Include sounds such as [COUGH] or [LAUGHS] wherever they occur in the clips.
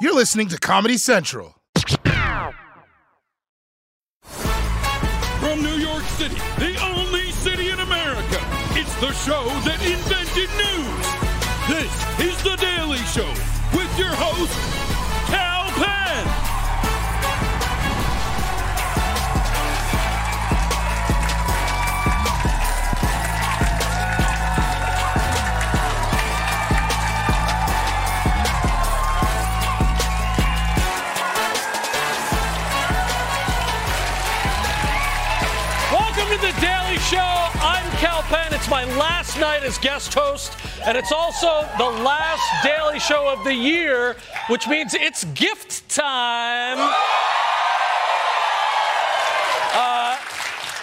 You're listening to Comedy Central. From New York City, the only city in America, it's the show that invented news. This is The Daily Show with your host, Show. I'm Kal Penn. It's my last night as guest host, and it's also the last Daily Show of the year, which means it's gift time. Uh,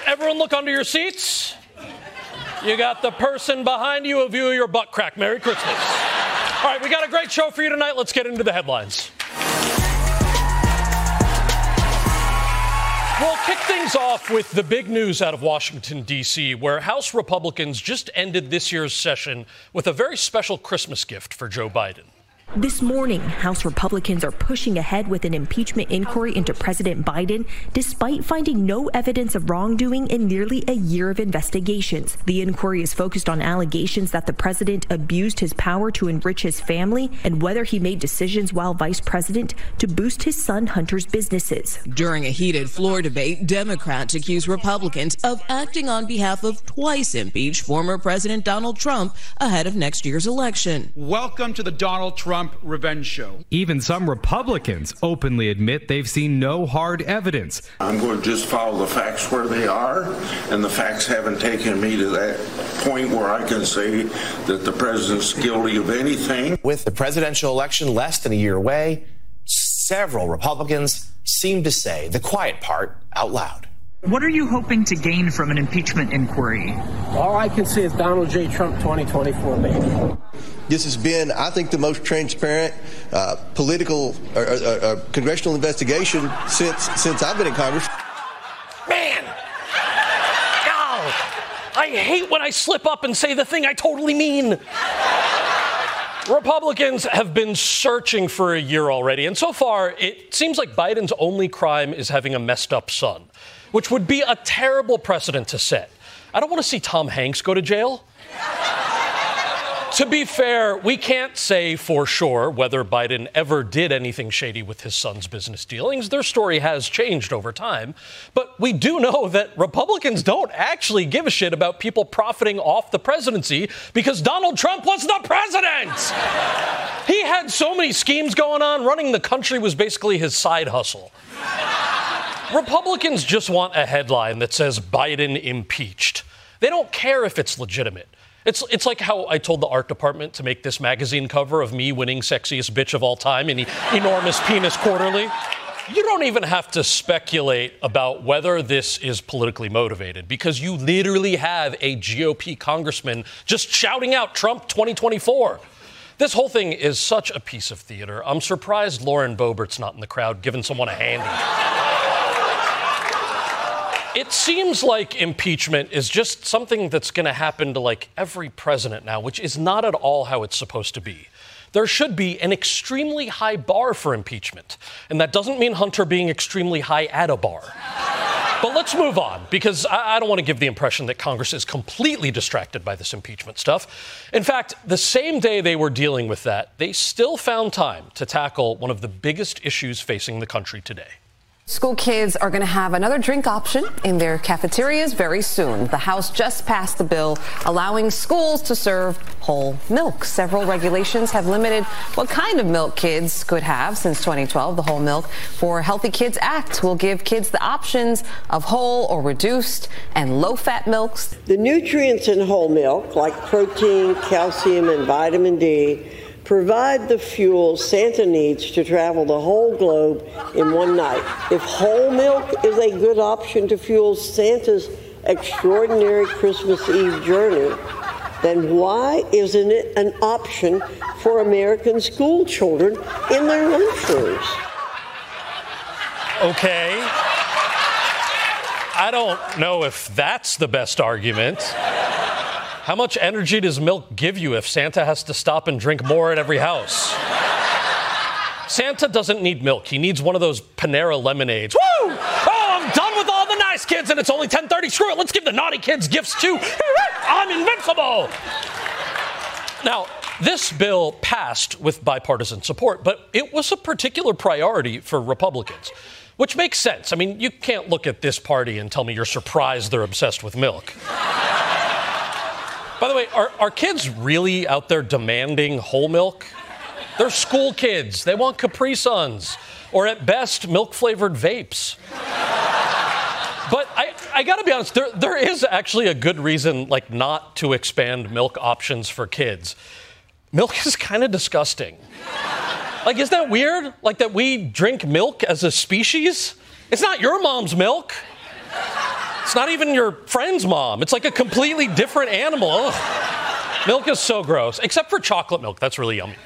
everyone, look under your seats. You got the person behind you, a view of your butt crack. Merry Christmas. All right, we got a great show for you tonight. Let's get into the headlines. We'll kick things off with the big news out of Washington, D.C., where House Republicans just ended this year's session with a very special Christmas gift for Joe Biden. This morning, House Republicans are pushing ahead with an impeachment inquiry into President Biden, despite finding no evidence of wrongdoing in nearly a year of investigations. The inquiry is focused on allegations that the president abused his power to enrich his family and whether he made decisions while vice president to boost his son Hunter's businesses. During a heated floor debate, Democrats accuse Republicans of acting on behalf of twice impeached former President Donald Trump ahead of next year's election. Welcome to the Donald Trump revenge show. Even some Republicans openly admit they've seen no hard evidence. I'm going to just follow the facts where they are, and the facts haven't taken me to that point where I can say that the president's guilty of anything. With the presidential election less than a year away, several Republicans seem to say the quiet part out loud. What are you hoping to gain from an impeachment inquiry? All I can see is Donald J. Trump 2024, baby. This has been, I think, the most transparent uh, political or, uh, uh, congressional investigation since since I've been in Congress. Man! Ow! I hate when I slip up and say the thing I totally mean. Republicans have been searching for a year already, and so far it seems like Biden's only crime is having a messed up son, which would be a terrible precedent to set. I don't want to see Tom Hanks go to jail. To be fair, we can't say for sure whether Biden ever did anything shady with his son's business dealings. Their story has changed over time. But we do know that Republicans don't actually give a shit about people profiting off the presidency because Donald Trump was the president. he had so many schemes going on, running the country was basically his side hustle. Republicans just want a headline that says Biden impeached. They don't care if it's legitimate. It's, it's like how I told the art department to make this magazine cover of me winning sexiest bitch of all time in [LAUGHS] enormous penis quarterly. You don't even have to speculate about whether this is politically motivated because you literally have a GOP congressman just shouting out Trump 2024. This whole thing is such a piece of theater. I'm surprised Lauren Boebert's not in the crowd giving someone a handy. It seems like impeachment is just something that's going to happen to like every president now, which is not at all how it's supposed to be. There should be an extremely high bar for impeachment. And that doesn't mean Hunter being extremely high at a bar. But let's move on because I, I don't want to give the impression that Congress is completely distracted by this impeachment stuff. In fact, the same day they were dealing with that, they still found time to tackle one of the biggest issues facing the country today. School kids are going to have another drink option in their cafeterias very soon. The House just passed the bill allowing schools to serve whole milk. Several regulations have limited what kind of milk kids could have since 2012. The Whole Milk for Healthy Kids Act will give kids the options of whole or reduced and low fat milks. The nutrients in whole milk, like protein, calcium, and vitamin D, provide the fuel Santa needs to travel the whole globe in one night. If whole milk is a good option to fuel Santa's extraordinary Christmas Eve journey, then why isn't it an option for American school children in their lunchrooms? Okay. I don't know if that's the best argument. How much energy does milk give you if Santa has to stop and drink more at every house? Santa doesn't need milk. He needs one of those Panera lemonades. Woo! Oh, I'm done with all the nice kids and it's only 10:30. Screw it. Let's give the naughty kids gifts too. I'm invincible. Now, this bill passed with bipartisan support, but it was a particular priority for Republicans, which makes sense. I mean, you can't look at this party and tell me you're surprised they're obsessed with milk. Way, are, are kids really out there demanding whole milk? They're school kids. They want Capri Suns, or at best, milk flavored vapes. But I, I gotta be honest, there, there is actually a good reason, like, not to expand milk options for kids. Milk is kind of disgusting. Like, is that weird? Like, that we drink milk as a species? It's not your mom's milk. It's not even your friend's mom. It's like a completely different animal. Ugh. Milk is so gross, except for chocolate milk. That's really yummy.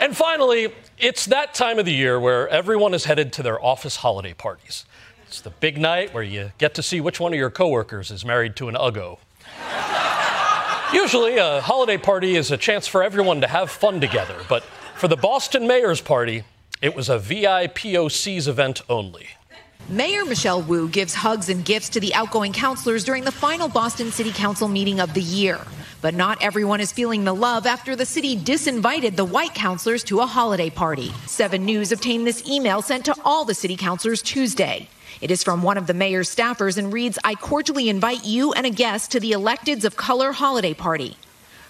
And finally, it's that time of the year where everyone is headed to their office holiday parties. It's the big night where you get to see which one of your coworkers is married to an Uggo. Usually, a holiday party is a chance for everyone to have fun together, but for the Boston Mayor's Party, it was a BIPOC's event only. Mayor Michelle Wu gives hugs and gifts to the outgoing councilors during the final Boston City Council meeting of the year. But not everyone is feeling the love after the city disinvited the white councilors to a holiday party. 7 News obtained this email sent to all the city councilors Tuesday. It is from one of the mayor's staffers and reads I cordially invite you and a guest to the Electeds of Color holiday party.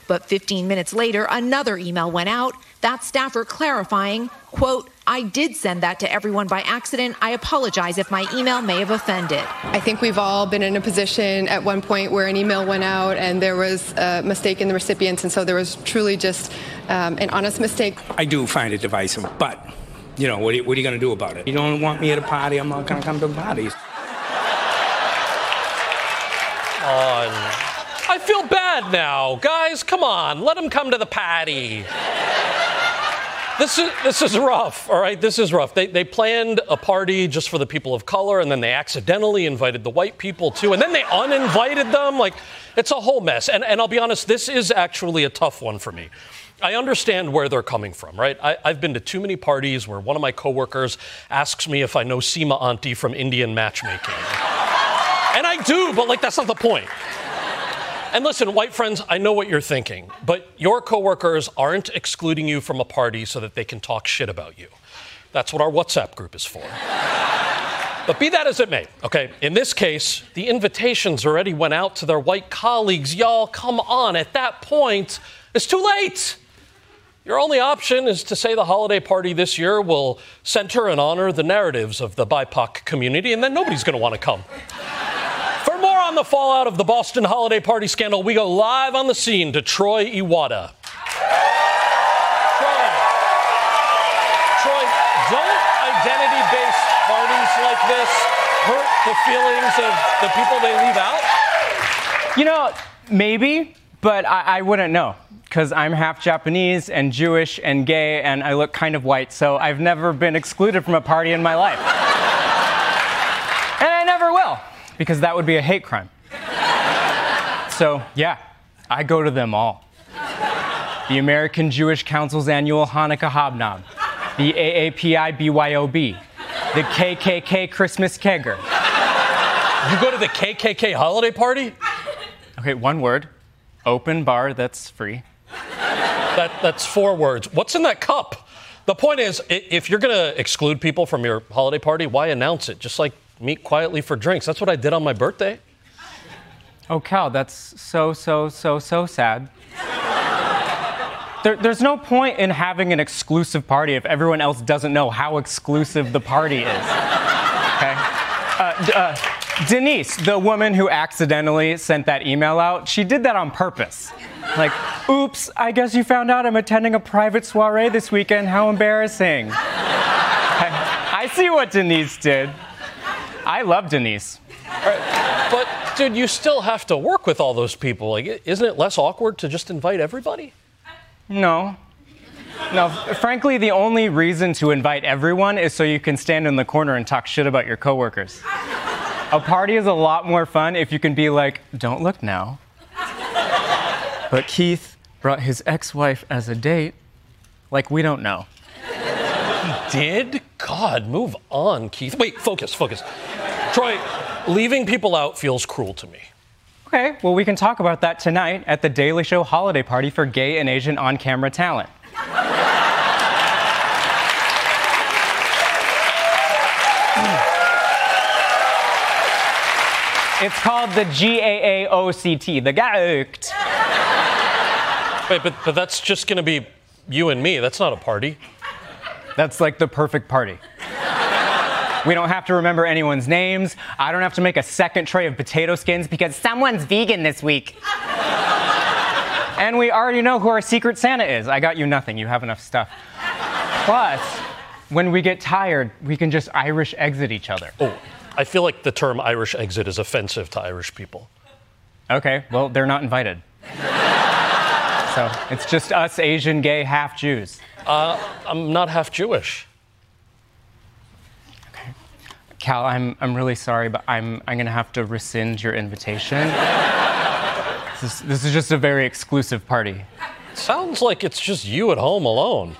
But 15 minutes later, another email went out, that staffer clarifying, quote, I did send that to everyone by accident. I apologize if my email may have offended. I think we've all been in a position at one point where an email went out and there was a mistake in the recipients, and so there was truly just um, an honest mistake. I do find it divisive, but, you know, what are you, what are you going to do about it? You don't want me at a party, I'm not going to come to parties. On. I feel bad now. Guys, come on. Let him come to the patty. This is, this is rough, all right? This is rough. They, they planned a party just for the people of color, and then they accidentally invited the white people too, and then they uninvited them. Like, it's a whole mess. And, and I'll be honest, this is actually a tough one for me. I understand where they're coming from, right? I, have been to too many parties where one of my coworkers asks me if I know Seema Auntie from Indian matchmaking. and I do, but like, that's not the point. And listen, white friends, I know what you're thinking, but your coworkers aren't excluding you from a party so that they can talk shit about you. That's what our WhatsApp group is for. But be that as it may, okay, in this case, the invitations already went out to their white colleagues. Y'all, come on, at that point, it's too late. Your only option is to say the holiday party this year will center and honor the narratives of the BIPOC community, and then nobody's going to want to come on the fallout of the Boston holiday party scandal, we go live on the scene to Troy Iwata. Troy, Troy, don't identity based parties like this hurt the feelings of the people they leave out? You know, maybe, but I, I wouldn't know because I'm half Japanese and Jewish and gay and I look kind of white, so I've never been excluded from a party in my life. [LAUGHS] and I never will because that would be a hate crime. so, yeah, I go to them all. The American Jewish Council's annual Hanukkah Hobnob, the AAPI BYOB, the KKK Christmas Kegger, You go to the KKK holiday party? Okay, one word. Open bar that's free. That, that's four words. What's in that cup? The point is, if you're going to exclude people from your holiday party, why announce it? Just like meet quietly for drinks. That's what I did on my birthday. Oh, Kal, that's so, so, so, so sad. There, there's no point in having an exclusive party if everyone else doesn't know how exclusive the party is. Okay? Uh, uh, Denise, the woman who accidentally sent that email out, she did that on purpose. Like, oops, I guess you found out I'm attending a private soiree this weekend. How embarrassing. I, I see what Denise did. I love Denise. But, dude, you still have to work with all those people. Like, isn't it less awkward to just invite everybody? No. No, frankly, the only reason to invite everyone is so you can stand in the corner and talk shit about your coworkers. A party is a lot more fun if you can be like, don't look now. But Keith brought his ex wife as a date. Like, we don't know. Did? God, move on, Keith. Wait, focus, focus. Troy, leaving people out feels cruel to me. Okay, well, we can talk about that tonight at the Daily Show holiday party for gay and Asian on camera talent. It's called the GAAOCT, the GAOCT. Wait, but, but that's just going to be you and me. That's not a party. That's like the perfect party. We don't have to remember anyone's names. I don't have to make a second tray of potato skins because someone's vegan this week. and we already know who our secret Santa is. I got you nothing. You have enough stuff. Plus, when we get tired, we can just Irish exit each other. Oh, I feel like the term Irish exit is offensive to Irish people. Okay, well, they're not invited. So it's just us Asian, gay, half Jews. Uh, I'm not half Jewish. Okay. Kal, I'm, I'm really sorry, but I'm, I'm going to have to rescind your invitation. this, is, this is just a very exclusive party. Sounds like it's just you at home alone.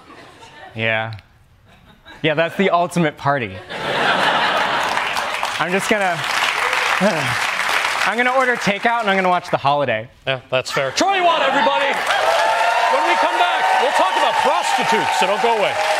Yeah. Yeah, that's the ultimate party. I'm just going [SIGHS] to. I'm going to order takeout and I'm going to watch The Holiday. Yeah, that's fair. Troy Iwata, everybody. When we come back, we'll so don't go away.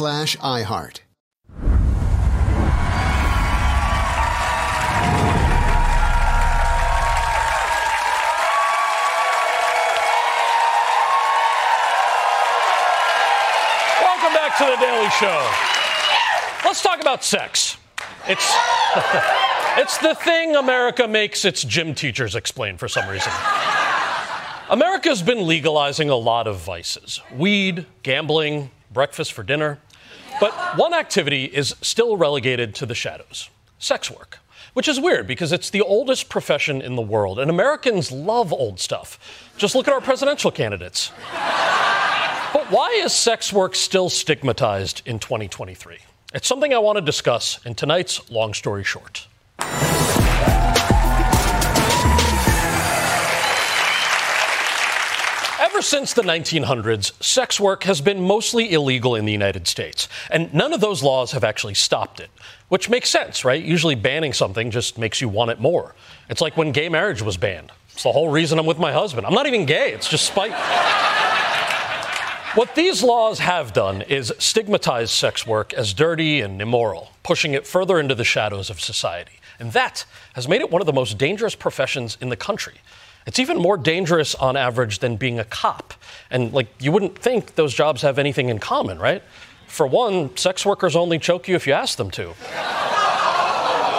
iHeart. Welcome back to the Daily Show. Let's talk about sex. It's [LAUGHS] it's the thing America makes its gym teachers explain for some reason. America's been legalizing a lot of vices weed, gambling, breakfast for dinner. But one activity is still relegated to the shadows sex work. Which is weird because it's the oldest profession in the world, and Americans love old stuff. Just look at our presidential candidates. but why is sex work still stigmatized in 2023? It's something I want to discuss in tonight's Long Story Short. Ever since the 1900s, sex work has been mostly illegal in the United States, and none of those laws have actually stopped it. Which makes sense, right? Usually banning something just makes you want it more. It's like when gay marriage was banned. It's the whole reason I'm with my husband. I'm not even gay, it's just spite. what these laws have done is stigmatize sex work as dirty and immoral, pushing it further into the shadows of society. And that has made it one of the most dangerous professions in the country. It's even more dangerous on average than being a cop. And like you wouldn't think those jobs have anything in common, right? For one, sex workers only choke you if you ask them to.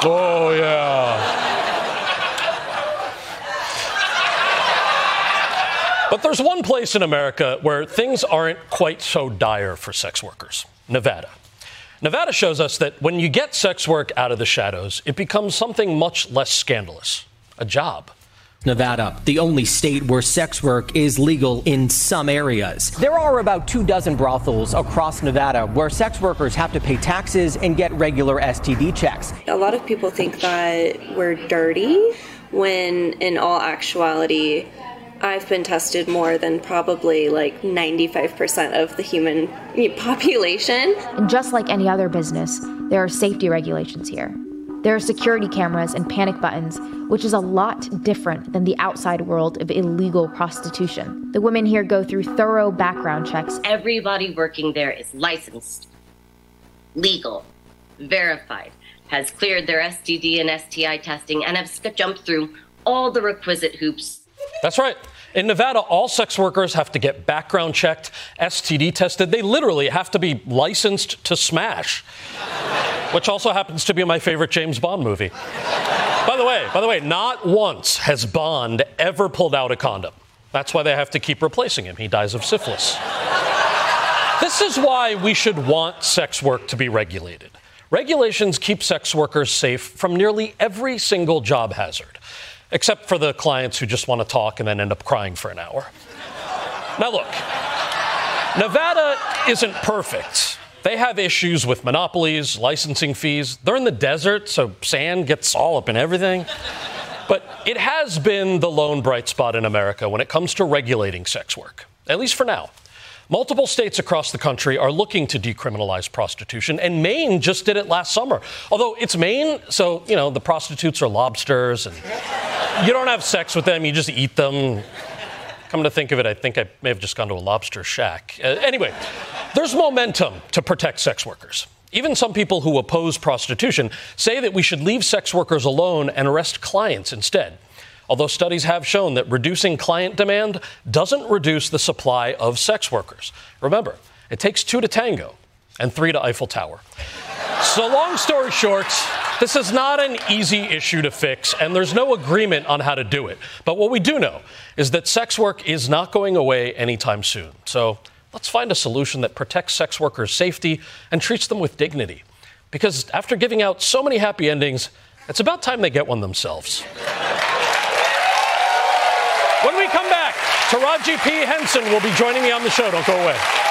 oh yeah. But there's one place in America where things aren't quite so dire for sex workers Nevada. Nevada shows us that when you get sex work out of the shadows, it becomes something much less scandalous a job. Nevada, the only state where sex work is legal in some areas. There are about two dozen brothels across Nevada where sex workers have to pay taxes and get regular STD checks. A lot of people think that we're dirty when in all actuality, I've been tested more than probably like 95% of the human population. And just like any other business, there are safety regulations here. There are security cameras and panic buttons, which is a lot different than the outside world of illegal prostitution. The women here go through thorough background checks. Everybody working there is licensed, legal, verified, has cleared their STD and STI testing, and have jumped through all the requisite hoops. That's right. In Nevada, all sex workers have to get background checked, STD tested. They literally have to be licensed to smash, which also happens to be my favorite James Bond movie. by the way, by the way, not once has Bond ever pulled out a condom. That's why they have to keep replacing him. He dies of syphilis. this is why we should want sex work to be regulated. Regulations keep sex workers safe from nearly every single job hazard except for the clients who just want to talk and then end up crying for an hour. Now, look, Nevada isn't perfect. They have issues with monopolies, licensing fees. They're in the desert, so sand gets all up in everything. But it has been the lone bright spot in America when it comes to regulating sex work, at least for now. Multiple states across the country are looking to decriminalize prostitution, and Maine just did it last summer. Although it's Maine, so, you know, the prostitutes are lobsters, and you don't have sex with them, you just eat them. Come to think of it, I think I may have just gone to a lobster shack. Uh, anyway, there's momentum to protect sex workers. Even some people who oppose prostitution say that we should leave sex workers alone and arrest clients instead although studies have shown that reducing client demand doesn't reduce the supply of sex workers. Remember, it takes two to tango and three to Eiffel Tower. So, long story short, this is not an easy issue to fix, and there's no agreement on how to do it. But what we do know is that sex work is not going away anytime soon. So, let's find a solution that protects sex workers' safety and treats them with dignity. Because after giving out so many happy endings, it's about time they get one themselves. When we come back, Taraji P. Henson will be joining me on the show. Don't go away.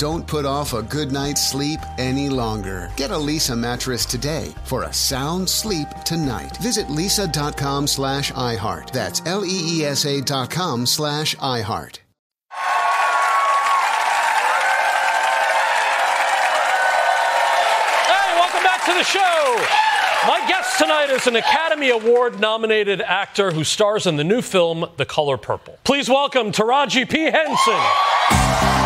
Don't put off a good night's sleep any longer. Get a Leesa mattress today for a sound sleep tonight. Visit leesa.com slash iHeart. That's L-E-E-S-A dot com slash iHeart. Hey, welcome back to the show. My guest tonight is an Academy Award nominated actor who stars in the new film The Color Purple. Please welcome Taraji P. Henson.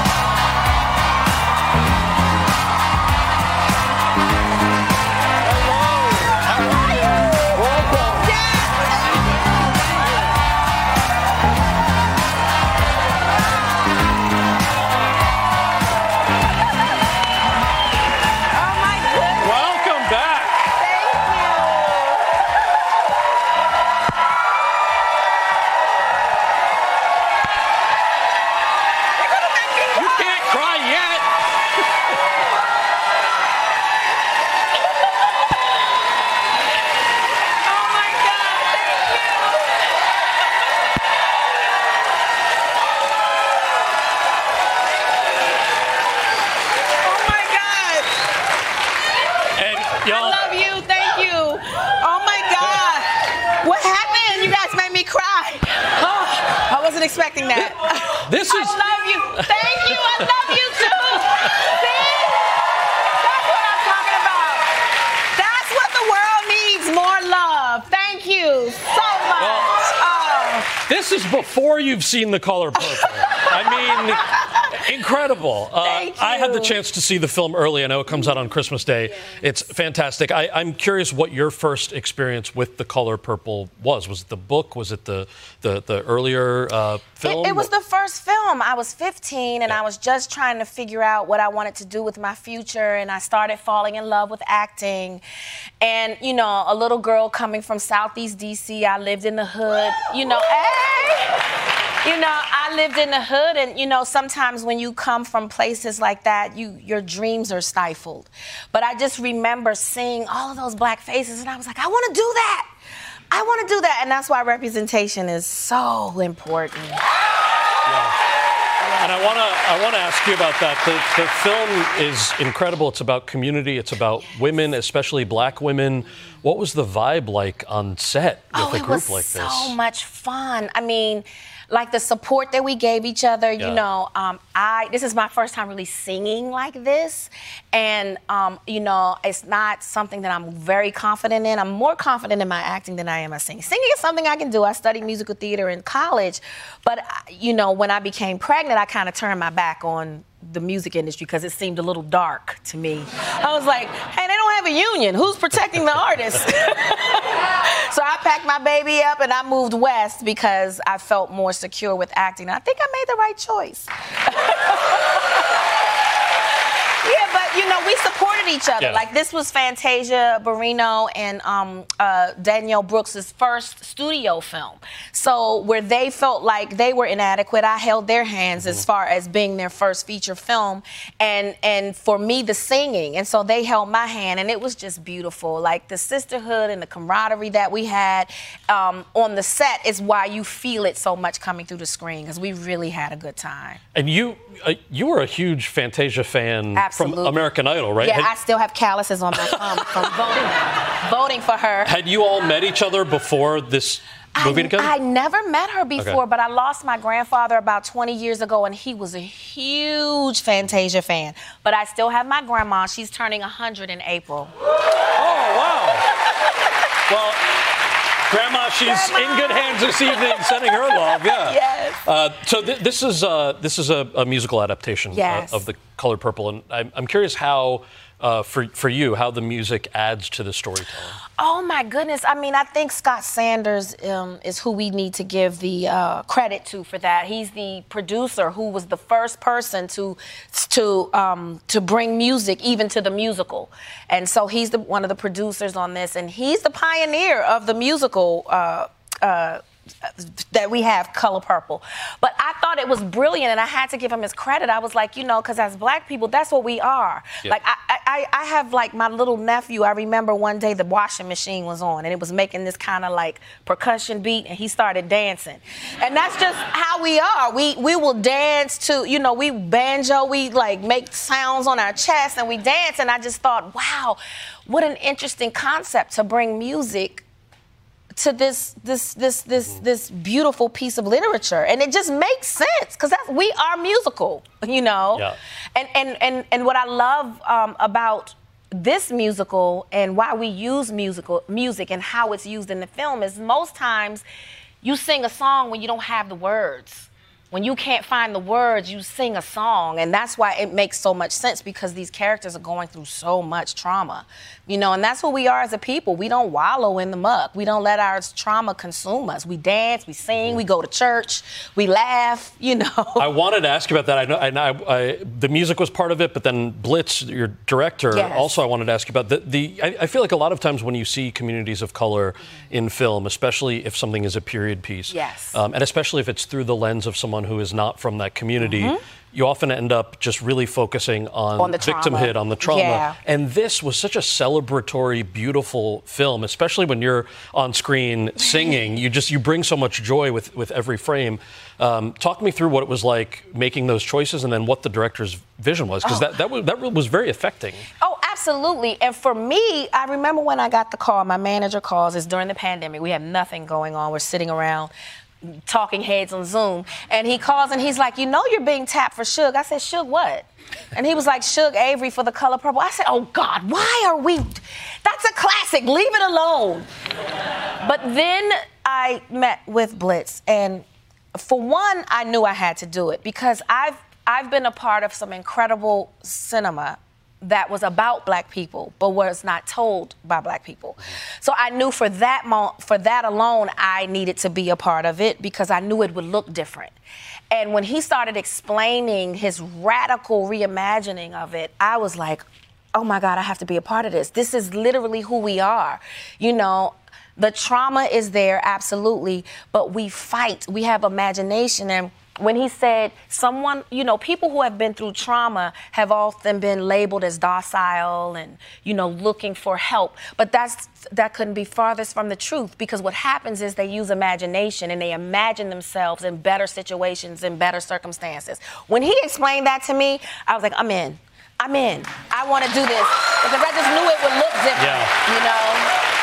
Expecting that. This I love you. Thank you. I love you too. See? That's what I'm talking about. That's what the world needs more love. Thank you so much. oh. this is before you've seen The Color Purple. I mean, incredible. Uh, I had the chance to see the film early. I know it comes out on Christmas Day. It's fantastic. I, I'm curious what your first experience with The Color Purple was. Was it the book? Was it the the, the earlier uh, film? It, it was the first film. I was 15 and I was just trying to figure out what I wanted to do with my future. And I started falling in love with acting. And, you know, a little girl coming from Southeast DC, I lived in the hood. You know, hey! You know, I lived in the hood, and you know, sometimes when you come from places like that, you your dreams are stifled. But I just remember seeing all of those black faces, and I was like, I want to do that. I want to do that, and that's why representation is so important. And I want to I want to ask you about that. The, the film is incredible. It's about community. It's about women, especially black women. What was the vibe like on set with oh, a it group was like so much fun. I mean, like the support that we gave each other. Yeah. You know, um, I this is my first time really singing like this, and um, you know, it's not something that I'm very confident in. I'm more confident in my acting than I am my singing. Singing is something I can do. I studied musical theater in college, but uh, you know, when I became pregnant, I kind of turned my back on the music industry because it seemed a little dark to me. I was like, hey, they don't have a union. Who's protecting the artists? [LAUGHS] so I packed my baby up and I moved west because I felt more secure with acting. I think I made the right choice. [LAUGHS] But you know, we supported each other. Yeah. Like this was Fantasia Barrino and um, uh, Danielle Brooks' first studio film. So where they felt like they were inadequate, I held their hands as far as being their first feature film, and and for me the singing. And so they held my hand, and it was just beautiful. Like the sisterhood and the camaraderie that we had um, on the set is why you feel it so much coming through the screen because we really had a good time. And you uh, you were a huge Fantasia fan Absolutely. from American Idol, right? Yeah, Had- I still have calluses on my thumb from [LAUGHS] voting, voting for her. Had you all met each other before this movie I, together? I never met her before, Okay. but I lost my grandfather about 20 years ago, and he was a huge Fantasia fan. But I still have my grandma. She's turning 100 in April. Oh, wow. Well, Grandma, she's in good hands this evening, sending her love. Yeah. [LAUGHS] Yes. Uh, so th- this is uh, this is a, a musical adaptation uh, of the Color Purple, and I'm, I'm curious how, uh, for for you, how the music adds to the storytelling. Oh my goodness! I mean, I think Scott Sanders um, is who we need to give the uh, credit to for that. He's the producer who was the first person to to um, to bring music even to the musical, and so he's the one of the producers on this, and he's the pioneer of the musical. Uh, uh, that we have color purple. But i thought it was brilliant and i had to give him his credit. I was like you know because as black people that's what we are. Yeah. like I, I i have like my little nephew i remember one day the washing machine was on and it was making this kind of like percussion beat and he started dancing. And that's just how we are. We we will dance to you know we banjo we like make sounds on our chest and we dance and i just thought wow what an interesting concept to bring music to this this this this this beautiful piece of literature. And it just makes sense because that's we are musical [LAUGHS] you know? Yeah. and and and and what i love um, about this musical and why we use musical music and how it's used in the film is most times you sing a song when you don't have the words when you can't find the words, you sing a song. And that's why it makes so much sense because these characters are going through so much trauma. You know, and that's who we are as a people. We don't wallow in the muck. We don't let our trauma consume us. We dance, we sing, we go to church, we laugh, [LAUGHS] you know. I wanted to ask you about that. I know, I, know I, the music was part of it, but then Blitz, your director, Yes. also I wanted to ask you about the. the I, I feel like a lot of times when you see communities of color in film, especially if something is a period piece, Yes. um, and especially if it's through the lens of someone who is not from that community. Mhm. You often end up just really focusing on, On the victimhood, on the trauma. Yeah. And this was such a celebratory, beautiful film, especially when you're on screen singing. You just you bring so much joy with with every frame. Um, talk me through what it was like making those choices, and then what the director's vision was, because Oh. that that was, that was very affecting. Oh, absolutely. And for me, I remember when I got the call, my manager calls, it's during the pandemic. We have nothing going on. We're sitting around talking heads on Zoom. And he calls and he's like, You know, you're being tapped for Shug. I said, Shug, what? [LAUGHS] And he was like, Shug Avery for the color purple. I said, Oh, God, why are we? That's a classic. Leave it alone. But then I met with Blitz, and for one, I knew I had to do it because I've I've been a part of some incredible cinema that was about black people, but was not told by black people. So I knew for that mo- for that alone, I needed to be a part of it because I knew it would look different. And when he started explaining his radical reimagining of it, I was like, oh my God, I have to be a part of this. This is literally who we are. You know, the trauma is there, absolutely, but we fight. We have imagination. And when he said someone, you know, people who have been through trauma have often been labeled as docile and, you know, looking for help. But that's that couldn't be farthest from the truth because what happens is they use imagination and they imagine themselves in better situations and better circumstances. When he explained that to me, I was like, I'm in. I'm in. I want to do this because I just knew it would look different. Yeah. You know.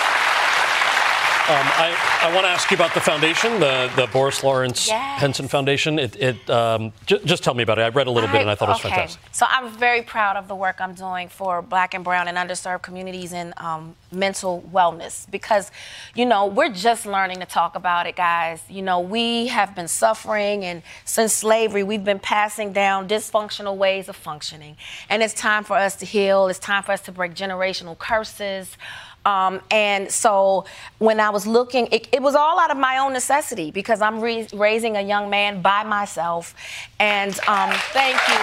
Um, I, I want to ask you about the foundation, the, the Boris Lawrence Yes. Henson Foundation. It, it um, j- just tell me about it. I read a little bit and I thought it was fantastic. So I'm very proud of the work I'm doing for Black and Brown and underserved communities in um, mental wellness because, you know, we're just learning to talk about it, guys. You know, we have been suffering, and since slavery, we've been passing down dysfunctional ways of functioning, and it's time for us to heal. It's time for us to break generational curses. Um, and so when I was looking, it, it was all out of my own necessity because I'm re- raising a young man by myself. And um, thank you.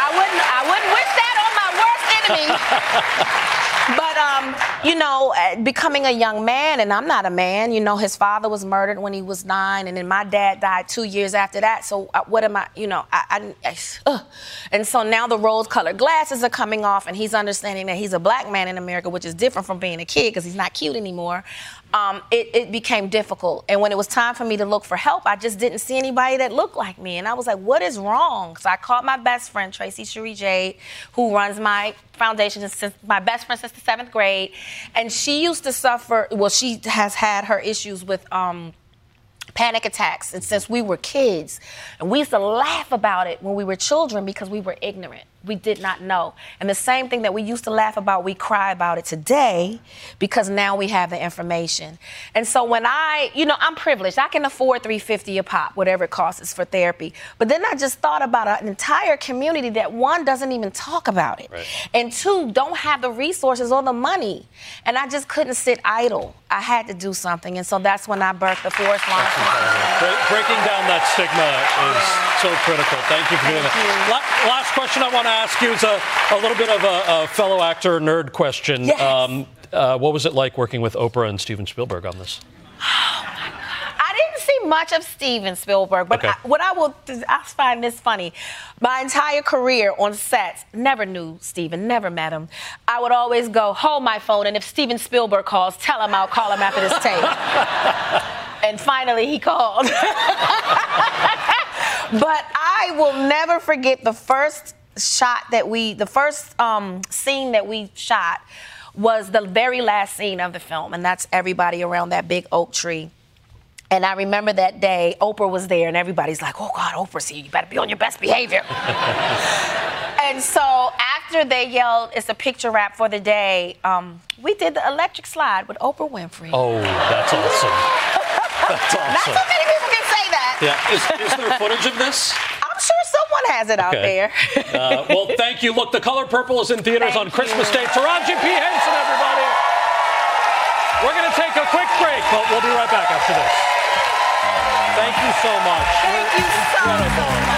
I wouldn't, I wouldn't wish that on my worst enemy. [LAUGHS] But um, you know, uh, becoming a young man, and I'm not a man. You know, his father was murdered when he was nine, and then my dad died two years after that. So uh, what am I? You know, I, I, I and so now the rose-colored glasses are coming off, and he's understanding that he's a black man in America, which is different from being a kid because he's not cute anymore. Um, it, it became difficult, and when it was time for me to look for help, I just didn't see anybody that looked like me, and I was like, "What is wrong?" So I called my best friend Tracy Cherie Jade, who runs my foundation since my best friend since the seventh grade, and she used to suffer. Well, she has had her issues with. Um, panic attacks and since we were kids and we used to laugh about it when we were children because we were ignorant we did not know. And the same thing that we used to laugh about, we cry about it today because now we have the information. And so when I, you know, I'm privileged. I can afford 350 a pop, whatever it costs is for therapy. But then I just thought about an entire community that one doesn't even talk about it. Right. And two, don't have the resources or the money. And I just couldn't sit idle. I had to do something. And so that's when I birthed the Boris Lawrence. Breaking down that stigma is so critical. Thank you for doing that. Last question I want to ask you is a, a little bit of a, a fellow actor nerd question. Yes. Um, uh, what was it like working with Oprah and Steven Spielberg on this? I didn't see much of Steven Spielberg, but Okay. I, what I will, I find this funny. My entire career on sets, never knew Steven, never met him. I would always go, hold my phone, and if Steven Spielberg calls, tell him I'll call him after this tape. [LAUGHS] and finally, he called. [LAUGHS] but I will never forget the first shot that we, the first um, scene that we shot was the very last scene of the film, and that's everybody around that big oak tree. And I remember that day, Oprah was there, and everybody's like, oh God, Oprah's here. You better be on your best behavior. [LAUGHS] and so after they yelled, it's a picture wrap for the day, um, we did the electric slide with Oprah Winfrey. Oh, that's awesome. [LAUGHS] That's Not so many people can say that. Yeah. Is, is there footage of this? I'm sure someone has it out there. Uh, well, thank you. Look, The Color Purple is in theaters on Christmas Day. Taraji P. Henson, everybody. We're going to take a quick break, but we'll be right back after this. Thank you so much. Thank you so, so much.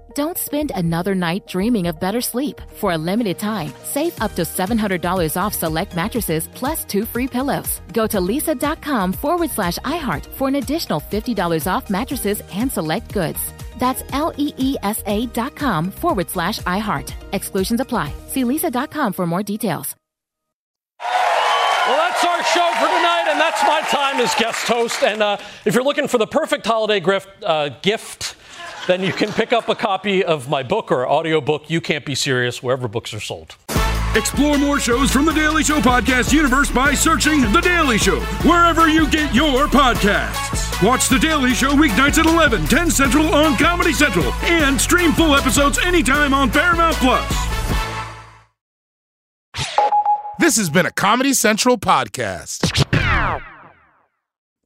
Don't spend another night dreaming of better sleep. For a limited time, save up to $700 off select mattresses plus two free pillows. Go to leesa.com forward slash iHeart for an additional $50 off mattresses and select goods. That's L E E S A dot com forward slash iHeart. Exclusions apply. See leesa.com for more details. Well, that's our show for tonight, and that's my time as guest host. And uh, if you're looking for the perfect holiday gift, uh, gift, then you can pick up a copy of my book or audiobook, You Can't Be Serious, wherever books are sold. Explore more shows from the Daily Show podcast universe by searching The Daily Show wherever you get your podcasts. Watch The Daily Show weeknights at 11, 10 Central on Comedy Central, and stream full episodes anytime on Paramount Plus. This has been a Comedy Central podcast.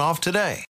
off today.